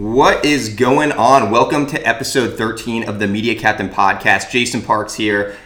What is going on? Welcome to episode 13 of the Media Captain podcast. Jason Parks here.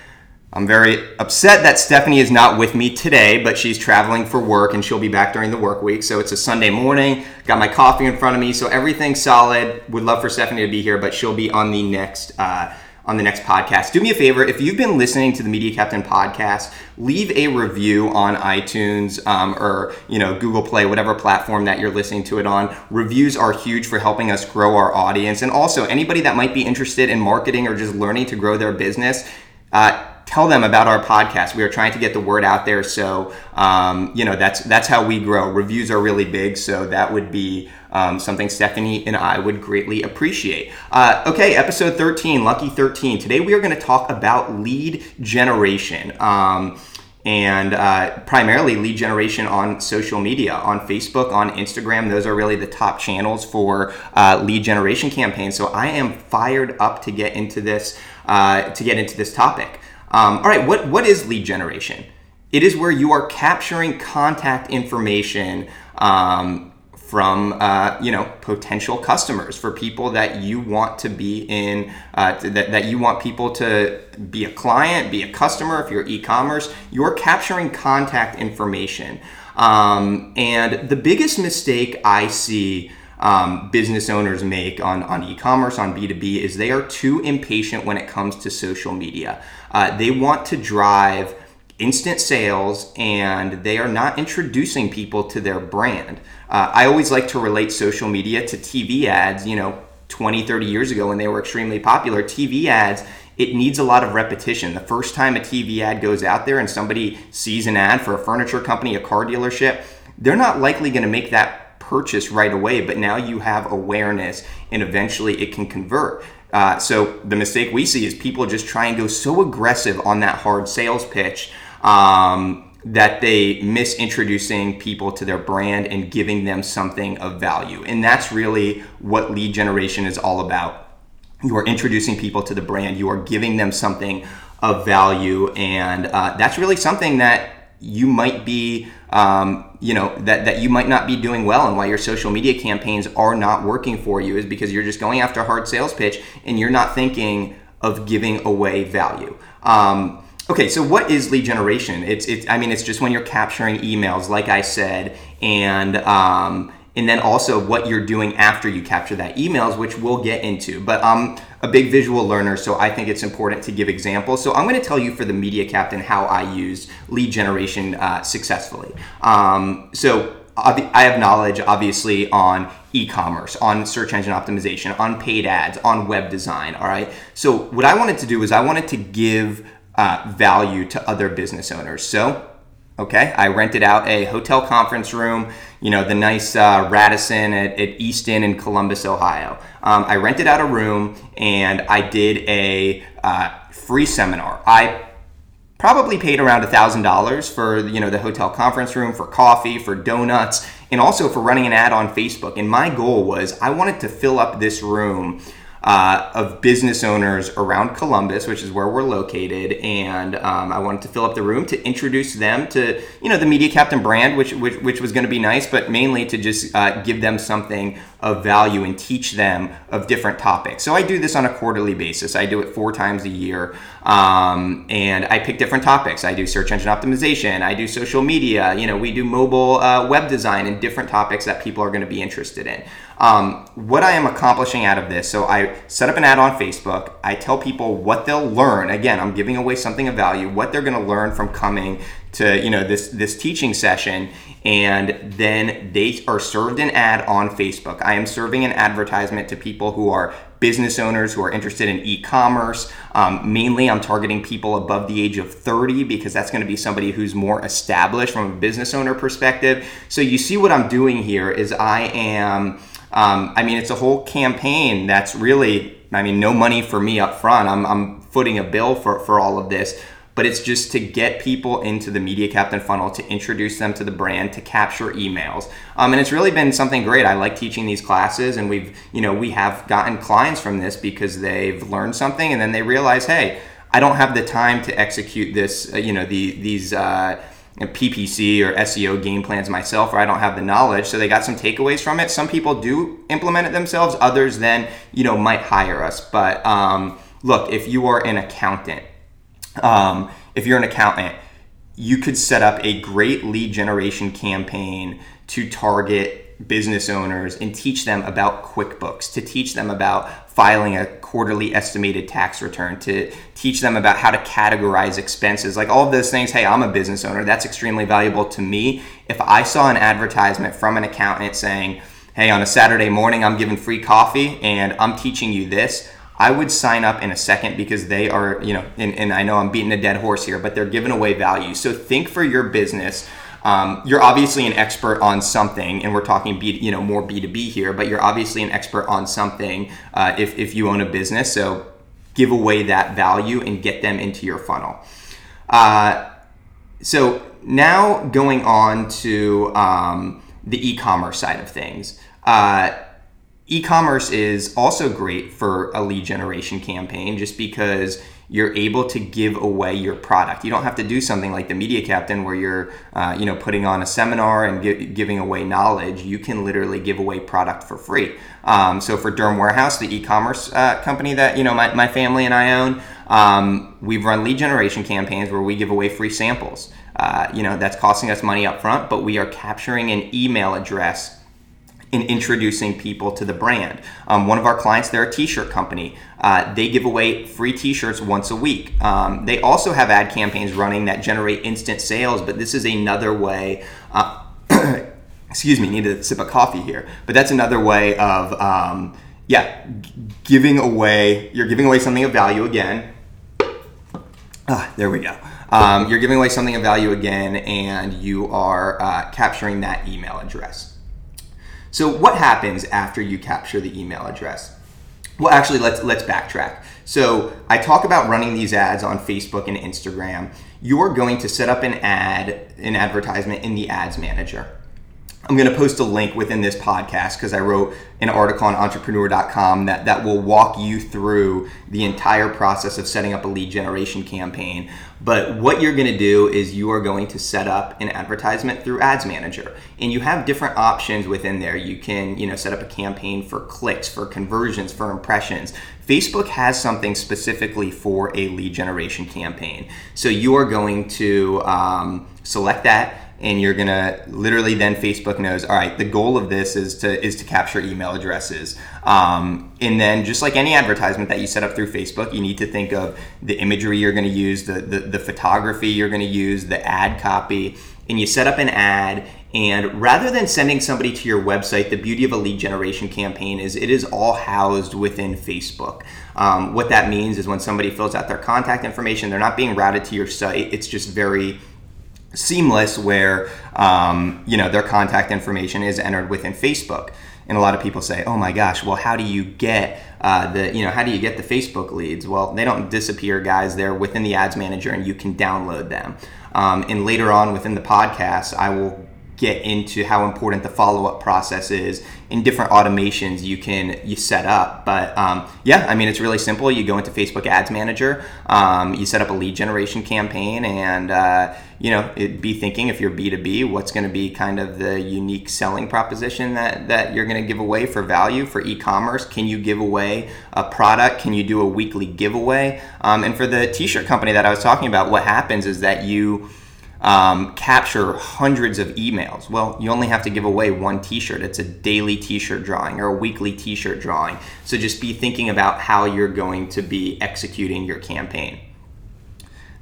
I'm very upset that Stephanie is not with me today, but she's traveling for work and she'll be back during the work week. So it's a Sunday morning. Got my coffee in front of me, so everything's solid. Would love for Stephanie to be here, but she'll be on the next uh, on the next podcast. Do me a favor, if you've been listening to the Media Captain podcast, leave a review on iTunes um, or you know Google Play, whatever platform that you're listening to it on. Reviews are huge for helping us grow our audience, and also anybody that might be interested in marketing or just learning to grow their business. Uh, tell them about our podcast. We are trying to get the word out there, so um, you know that's that's how we grow. Reviews are really big, so that would be um, something Stephanie and I would greatly appreciate. Uh, okay, episode 13, Lucky 13. Today we are going to talk about lead generation. Um, and uh, primarily lead generation on social media, on Facebook, on Instagram. Those are really the top channels for uh, lead generation campaigns. So I am fired up to get into this uh, to get into this topic. Um, all right, what what is lead generation? It is where you are capturing contact information um, from uh, you know potential customers for people that you want to be in uh, that, that you want people to be a client be a customer if you're e-commerce you're capturing contact information um, and the biggest mistake i see um, business owners make on, on e-commerce on b2b is they are too impatient when it comes to social media uh, they want to drive instant sales and they are not introducing people to their brand uh, I always like to relate social media to TV ads, you know, 20, 30 years ago when they were extremely popular. TV ads, it needs a lot of repetition. The first time a TV ad goes out there and somebody sees an ad for a furniture company, a car dealership, they're not likely going to make that purchase right away, but now you have awareness and eventually it can convert. Uh, so the mistake we see is people just try and go so aggressive on that hard sales pitch. Um, that they miss introducing people to their brand and giving them something of value. And that's really what lead generation is all about. You are introducing people to the brand, you are giving them something of value, and uh, that's really something that you might be um, you know that, that you might not be doing well and why your social media campaigns are not working for you is because you're just going after a hard sales pitch and you're not thinking of giving away value um, Okay, so what is lead generation? It's, it's I mean, it's just when you're capturing emails, like I said, and um, and then also what you're doing after you capture that emails, which we'll get into. But I'm a big visual learner, so I think it's important to give examples. So I'm going to tell you for the Media Captain how I use lead generation uh, successfully. Um, so I have knowledge, obviously, on e-commerce, on search engine optimization, on paid ads, on web design. All right. So what I wanted to do is I wanted to give uh, value to other business owners. So, okay, I rented out a hotel conference room, you know, the nice uh, Radisson at, at Easton in Columbus, Ohio. Um, I rented out a room and I did a uh, free seminar. I probably paid around a thousand dollars for you know the hotel conference room for coffee for donuts and also for running an ad on facebook and my goal was i wanted to fill up this room uh, of business owners around Columbus, which is where we're located, and um, I wanted to fill up the room to introduce them to you know the Media Captain brand, which which, which was going to be nice, but mainly to just uh, give them something of value and teach them of different topics. So I do this on a quarterly basis. I do it four times a year, um, and I pick different topics. I do search engine optimization. I do social media. You know, we do mobile uh, web design and different topics that people are going to be interested in. Um, what I am accomplishing out of this, so I set up an ad on Facebook. I tell people what they'll learn. Again, I'm giving away something of value, what they're going to learn from coming to you know this this teaching session, and then they are served an ad on Facebook. I am serving an advertisement to people who are business owners who are interested in e-commerce. Um, mainly, I'm targeting people above the age of 30 because that's going to be somebody who's more established from a business owner perspective. So you see what I'm doing here is I am um, I mean, it's a whole campaign that's really, I mean, no money for me up front. I'm, I'm footing a bill for, for all of this, but it's just to get people into the Media Captain funnel, to introduce them to the brand, to capture emails. Um, and it's really been something great. I like teaching these classes, and we've, you know, we have gotten clients from this because they've learned something and then they realize, hey, I don't have the time to execute this, uh, you know, the, these, uh, PPC or SEO game plans myself, or I don't have the knowledge. So they got some takeaways from it. Some people do implement it themselves. Others then, you know, might hire us. But um, look, if you are an accountant, um, if you're an accountant, you could set up a great lead generation campaign to target business owners and teach them about QuickBooks, to teach them about filing a quarterly estimated tax return, to teach them about how to categorize expenses, like all of those things. Hey, I'm a business owner. That's extremely valuable to me. If I saw an advertisement from an accountant saying, hey, on a Saturday morning, I'm giving free coffee and I'm teaching you this. I would sign up in a second because they are, you know, and, and I know I'm beating a dead horse here, but they're giving away value. So think for your business um, you're obviously an expert on something, and we're talking B, you know more B2B here, but you're obviously an expert on something uh, if, if you own a business. So give away that value and get them into your funnel. Uh, so now going on to um, the e-commerce side of things. Uh, e-commerce is also great for a lead generation campaign just because you're able to give away your product. You don't have to do something like the Media Captain where you're, uh, you know, putting on a seminar and gi- giving away knowledge. You can literally give away product for free. Um, so for Derm Warehouse, the e-commerce uh, company that you know my, my family and I own, um, we've run lead generation campaigns where we give away free samples. Uh, you know that's costing us money up front, but we are capturing an email address in introducing people to the brand. Um, one of our clients, they're a t-shirt company. Uh, they give away free t-shirts once a week. Um, they also have ad campaigns running that generate instant sales, but this is another way. Uh, excuse me, need a sip of coffee here. But that's another way of, um, yeah, giving away. You're giving away something of value again. Ah, there we go. Um, you're giving away something of value again, and you are uh, capturing that email address. So what happens after you capture the email address? Well, actually, let's let's backtrack. So I talk about running these ads on Facebook and Instagram. You're going to set up an ad, an advertisement in the Ads Manager. I'm going to post a link within this podcast because I wrote an article on entrepreneur.com that, that will walk you through the entire process of setting up a lead generation campaign. But what you're going to do is you are going to set up an advertisement through Ads Manager. And you have different options within there. You can, you know, set up a campaign for clicks, for conversions, for impressions. Facebook has something specifically for a lead generation campaign. So you are going to um, select that and you're gonna literally then Facebook knows all right the goal of this is to is to capture email addresses um, and then just like any advertisement that you set up through Facebook you need to think of the imagery you're to use the, the the photography you're to use the ad copy and you set up an ad and rather than sending somebody to your website, the beauty of a lead generation campaign is it is all housed within Facebook. Um, what that means is when somebody fills out their contact information, they're not being routed to your site. It's just very seamless where um, you know their contact information is entered within Facebook. And a lot of people say, "Oh my gosh, well, how do you get uh, the you know how do you get the Facebook leads?" Well, they don't disappear, guys. They're within the Ads Manager, and you can download them. Um, and later on within the podcast, I will get into how important the follow-up process is in different automations you can you set up. But um, yeah i mean it's really simple. You go into facebook ads manager um, you set up a lead generation campaign and uh, you know it, be thinking if you're b2b what's going to be kind of the unique selling proposition that that you're going to give away for value for e-commerce? Can you give away a product? Can you do a weekly giveaway? Um, and for the t-shirt company that i was talking about what happens is that you um, capture hundreds of emails. Well, you only have to give away one t shirt. It's a daily t shirt drawing or a weekly t shirt drawing. So just be thinking about how you're going to be executing your campaign.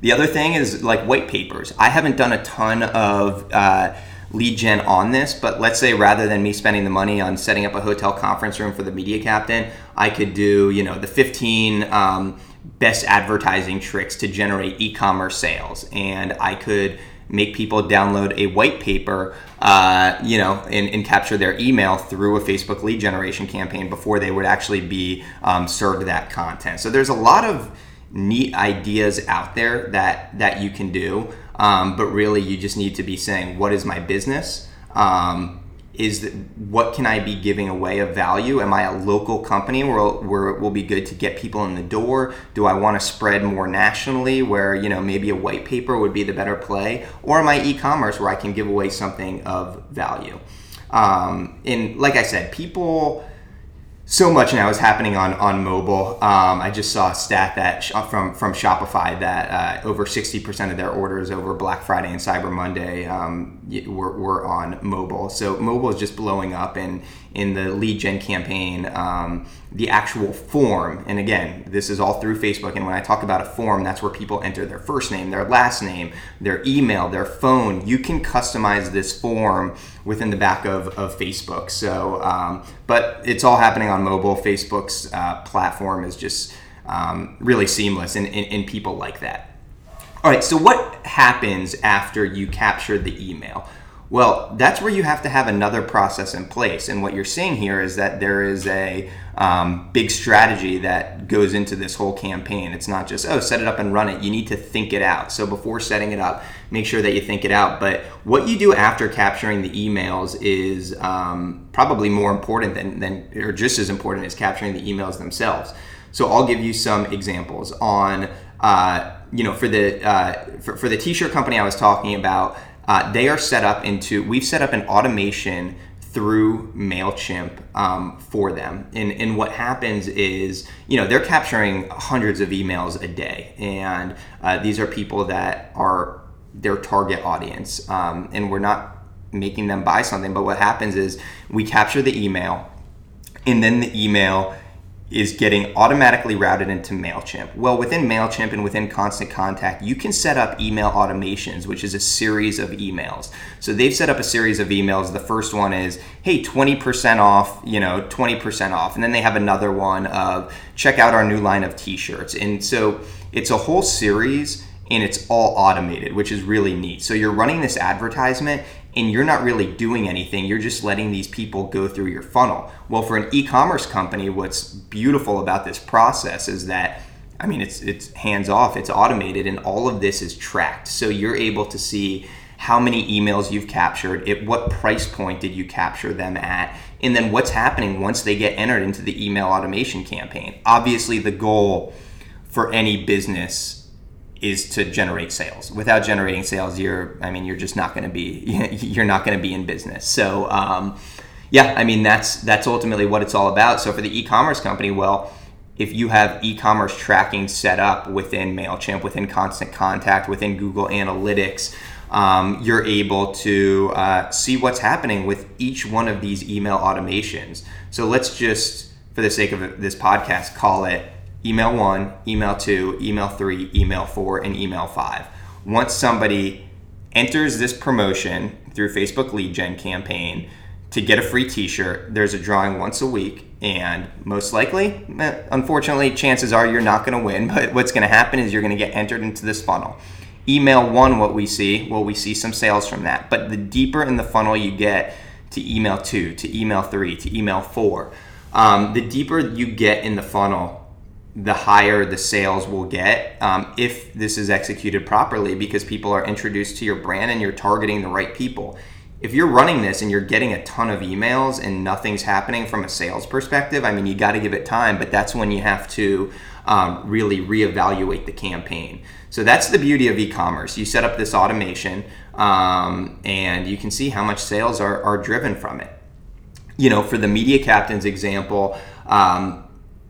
The other thing is like white papers. I haven't done a ton of uh, lead gen on this, but let's say rather than me spending the money on setting up a hotel conference room for the media captain, I could do, you know, the 15 um, best advertising tricks to generate e-commerce sales and i could make people download a white paper uh, you know and, and, capture their email through a facebook lead generation campaign before they would actually be um, served that content. So there's a lot of neat ideas out there that that you can do um, but really you just need to be saying what is my business? Um, is that what can I be giving away of value? Am I a local company where, where it will be good to get people in the door? Do I want to spread more nationally where, you know, maybe a white paper would be the better play? Or am I e-commerce where I can give away something of value? Um, and like I said, people so much now is happening on on mobile. Um, I just saw a stat that from from Shopify that uh, over sixty percent of their orders over Black Friday and Cyber Monday um, were, were on mobile. So mobile is just blowing up, and in the lead gen campaign, um, the actual form, and again, this is all through Facebook. And when I talk about a form, that's where people enter their first name, their last name, their email, their phone. You can customize this form within the back of, of Facebook. So, um, but it's all happening on mobile. Facebook's uh, platform is just um, really seamless, and, and, and people like that. All right, so what happens after you capture the email? Well, that's where you have to have another process in place. And what you're seeing here is that there is a um, big strategy that goes into this whole campaign. It's not just, oh, set it up and run it. You need to think it out. So before setting it up, make sure that you think it out. But what you do after capturing the emails is um, probably more important than, than, or just as important as capturing the emails themselves. So I'll give you some examples on, uh, you know, for the uh, for, for the t-shirt company I was talking about. Uh, they are set up into, we've set up an automation through MailChimp um, for them. And, and what happens is, you know, they're capturing hundreds of emails a day. And uh, these are people that are their target audience. Um, and we're not making them buy something. But what happens is we capture the email, and then the email is getting automatically routed into MailChimp. Well, within MailChimp and within Constant Contact, you can set up email automations, which is a series of emails. So they've set up a series of emails. The first one is, hey, 20% off, you know, 20% off. And then they have another one of, check out our new line of t shirts. And so it's a whole series and it's all automated, which is really neat. So you're running this advertisement and you're not really doing anything. You're just letting these people go through your funnel. Well, for an e-commerce company, what's beautiful about this process is that I mean, it's it's hands off, it's automated, and all of this is tracked. So you're able to see how many emails you've captured, at what price point did you capture them at, and then what's happening once they get entered into the email automation campaign. Obviously, the goal for any business is to generate sales. Without generating sales, you're I mean you're just not going to be you're not going to be in business. So um, yeah, I mean that's that's ultimately what it's all about. So for the e-commerce company, well, if you have e-commerce tracking set up within Mailchimp, within Constant Contact, within Google Analytics. Um, you're able to uh, see what's happening with each one of these email automations. So let's just, for the sake of this podcast, call it email one, email two, email three, email four, and email five. Once somebody enters this promotion through Facebook lead gen campaign to get a free t-shirt, there's a drawing once a week and most likely, eh, unfortunately, chances are you're not going to win, but what's going to happen is you're going to get entered into this funnel. Email one, what we see, well, we see some sales from that. But the deeper in the funnel you get to email two, to email three, to email four, um, the deeper you get in the funnel, the higher the sales will get um, if this is executed properly because people are introduced to your brand and you're targeting the right people. If you're running this and you're getting a ton of emails and nothing's happening from a sales perspective, I mean, you got to give it time, but that's when you have to um, really reevaluate the campaign. So that's the beauty of e commerce. You set up this automation um, and you can see how much sales are, are driven from it. You know, for the Media Captains example, um,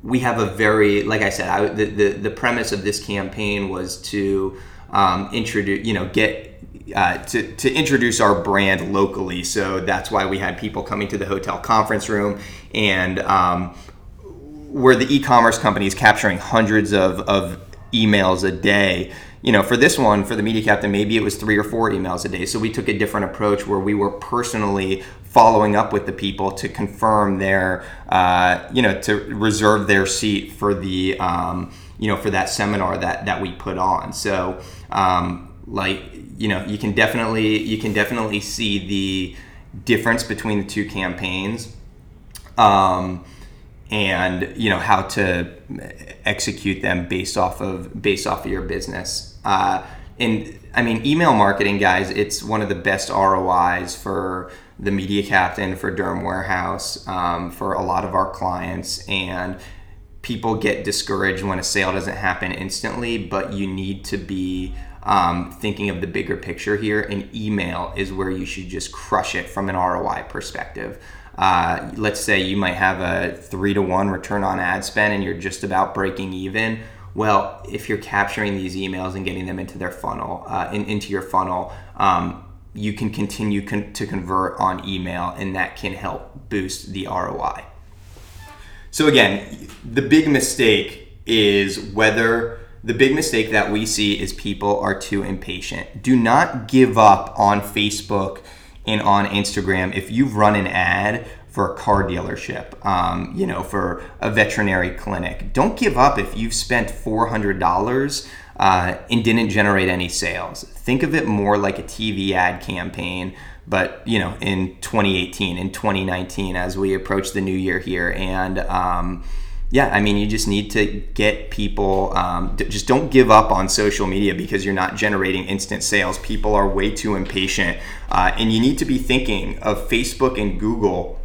we have a very, like I said, I, the, the, the premise of this campaign was to um, introduce, you know, get uh, to, to introduce our brand locally. So that's why we had people coming to the hotel conference room and um, where the e-commerce companies capturing hundreds of, of emails a day you know, for this one, for the media captain, maybe it was three or four emails a day. So we took a different approach where we were personally following up with the people to confirm their, uh, you know, to reserve their seat for the, um, you know, for that seminar that that we put on. So, um, like, you know, you can definitely you can definitely see the difference between the two campaigns. Um, and you know how to execute them based off of based off of your business. Uh, and I mean, email marketing, guys, it's one of the best ROIs for the media captain for Derm Warehouse um, for a lot of our clients. And people get discouraged when a sale doesn't happen instantly, but you need to be um, thinking of the bigger picture here. And email is where you should just crush it from an ROI perspective. Uh, let's say you might have a three to one return on ad spend and you're just about breaking even. Well, if you're capturing these emails and getting them into their funnel, uh, in, into your funnel, um, you can continue con- to convert on email, and that can help boost the ROI. So again, the big mistake is whether the big mistake that we see is people are too impatient. Do not give up on Facebook and on Instagram if you've run an ad for a car dealership, um, you know, for a veterinary clinic. Don't give up if you've spent $400 uh, and didn't generate any sales. Think of it more like a TV ad campaign, but you know, in 2018, in 2019, as we approach the new year here, and um, yeah, I mean, you just need to get people. Um, just don't give up on social media because you're not generating instant sales. People are way too impatient, uh, and you need to be thinking of Facebook and Google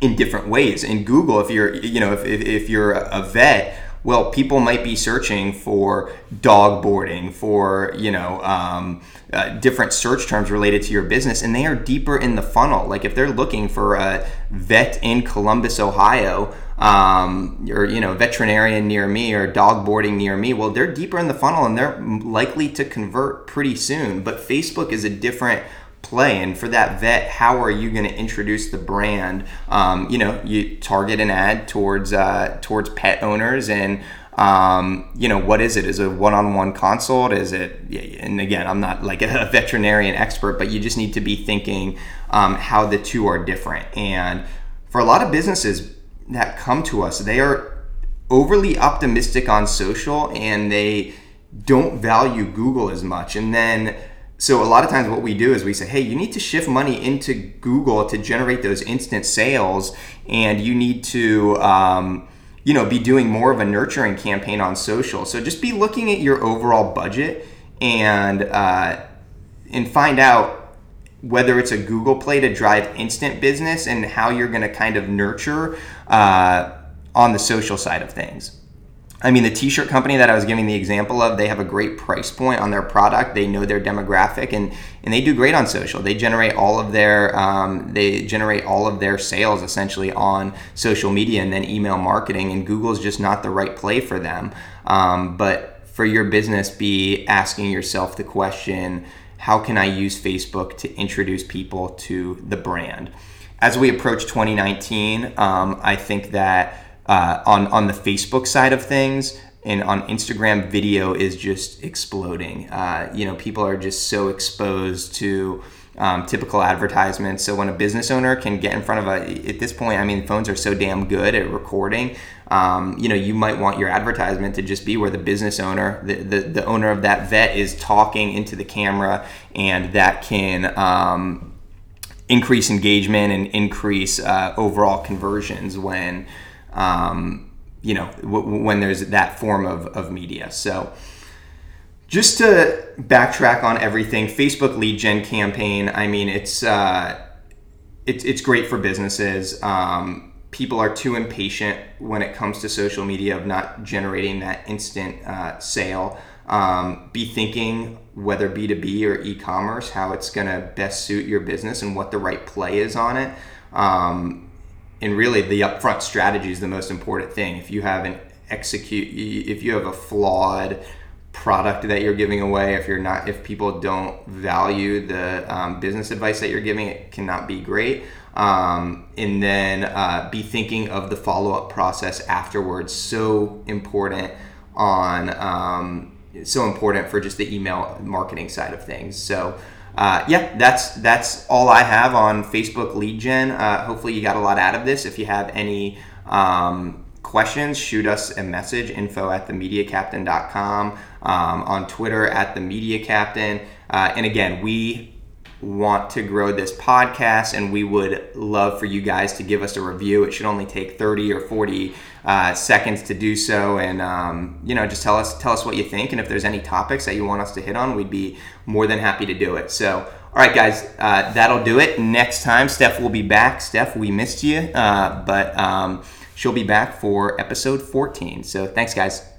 in different ways. In Google, if you're, you know, if, if, if you're a vet well, people might be searching for dog boarding, for you know um, uh, different search terms related to your business, and they are deeper in the funnel. Like if they're looking for a vet in Columbus, Ohio, um, or you know veterinarian near me or dog boarding near me, well, they're deeper in the funnel and they're likely to convert pretty soon. But Facebook is a different play and for that vet how are you going to introduce the brand? Um, you know you target an ad towards uh, towards pet owners and um, you know what is it? Is it a one-on-one consult? Is it and again i'm not like a veterinarian expert but you just need to be thinking um, how the two are different. And for a lot of businesses that come to us they are overly optimistic on social and they don't value google as much. And then so a lot of times what we do is we say hey you need to shift money into google to generate those instant sales and you need to um, you know be doing more of a nurturing campaign on social. So just be looking at your overall budget and uh, and find out whether it's a google play to drive instant business and how you're going to kind of nurture uh, on the social side of things I mean, the t-shirt company that I was giving the example of, they have a great price point on their product. They know their demographic, and and they do great on social. They generate all of their um, they generate all of their sales essentially on social media and then email marketing. And Google is just not the right play for them. Um, but for your business, be asking yourself the question: How can I use Facebook to introduce people to the brand? As we approach 2019, um, I think that uh, on on the Facebook side of things and on Instagram, video is just exploding. Uh, you know, people are just so exposed to um, typical advertisements. So when a business owner can get in front of a, at this point, I mean, phones are so damn good at recording. Um, you know, you might want your advertisement to just be where the business owner, the, the, the owner of that vet is talking into the camera, and that can um, increase engagement and increase uh, overall conversions when um, you know, w- when there's that form of, of media. So, just to backtrack on everything, Facebook lead gen campaign. I mean, it's uh, it's it's great for businesses. Um, people are too impatient when it comes to social media of not generating that instant uh, sale. Um, be thinking whether B2B or e commerce, how it's going to best suit your business and what the right play is on it. Um, and really the upfront strategy is the most important thing. If you have an execute, if you have a flawed product that you're giving away, if you're not, if people don't value the um, business advice that you're giving, it cannot be great. Um, and then uh, be thinking of the follow up process afterwards. So important on, um, so important for just the email marketing side of things. So uh, yeah, that's that's all I have on Facebook lead gen. Uh, hopefully, you got a lot out of this. If you have any um, questions, shoot us a message info at themediacaptain.com, um, on Twitter at the Media Captain. Uh, and again, we want to grow this podcast, and we would love for you guys to give us a review. It should only take 30 or 40 uh, seconds to do so, and um, you know, just tell us tell us what you think, and if there's any topics that you want us to hit on, we'd be more than happy to do it. So, all right, guys, uh, that'll do it. Next time, Steph will be back. Steph, we missed you, uh, but um, she'll be back for episode 14. So, thanks, guys.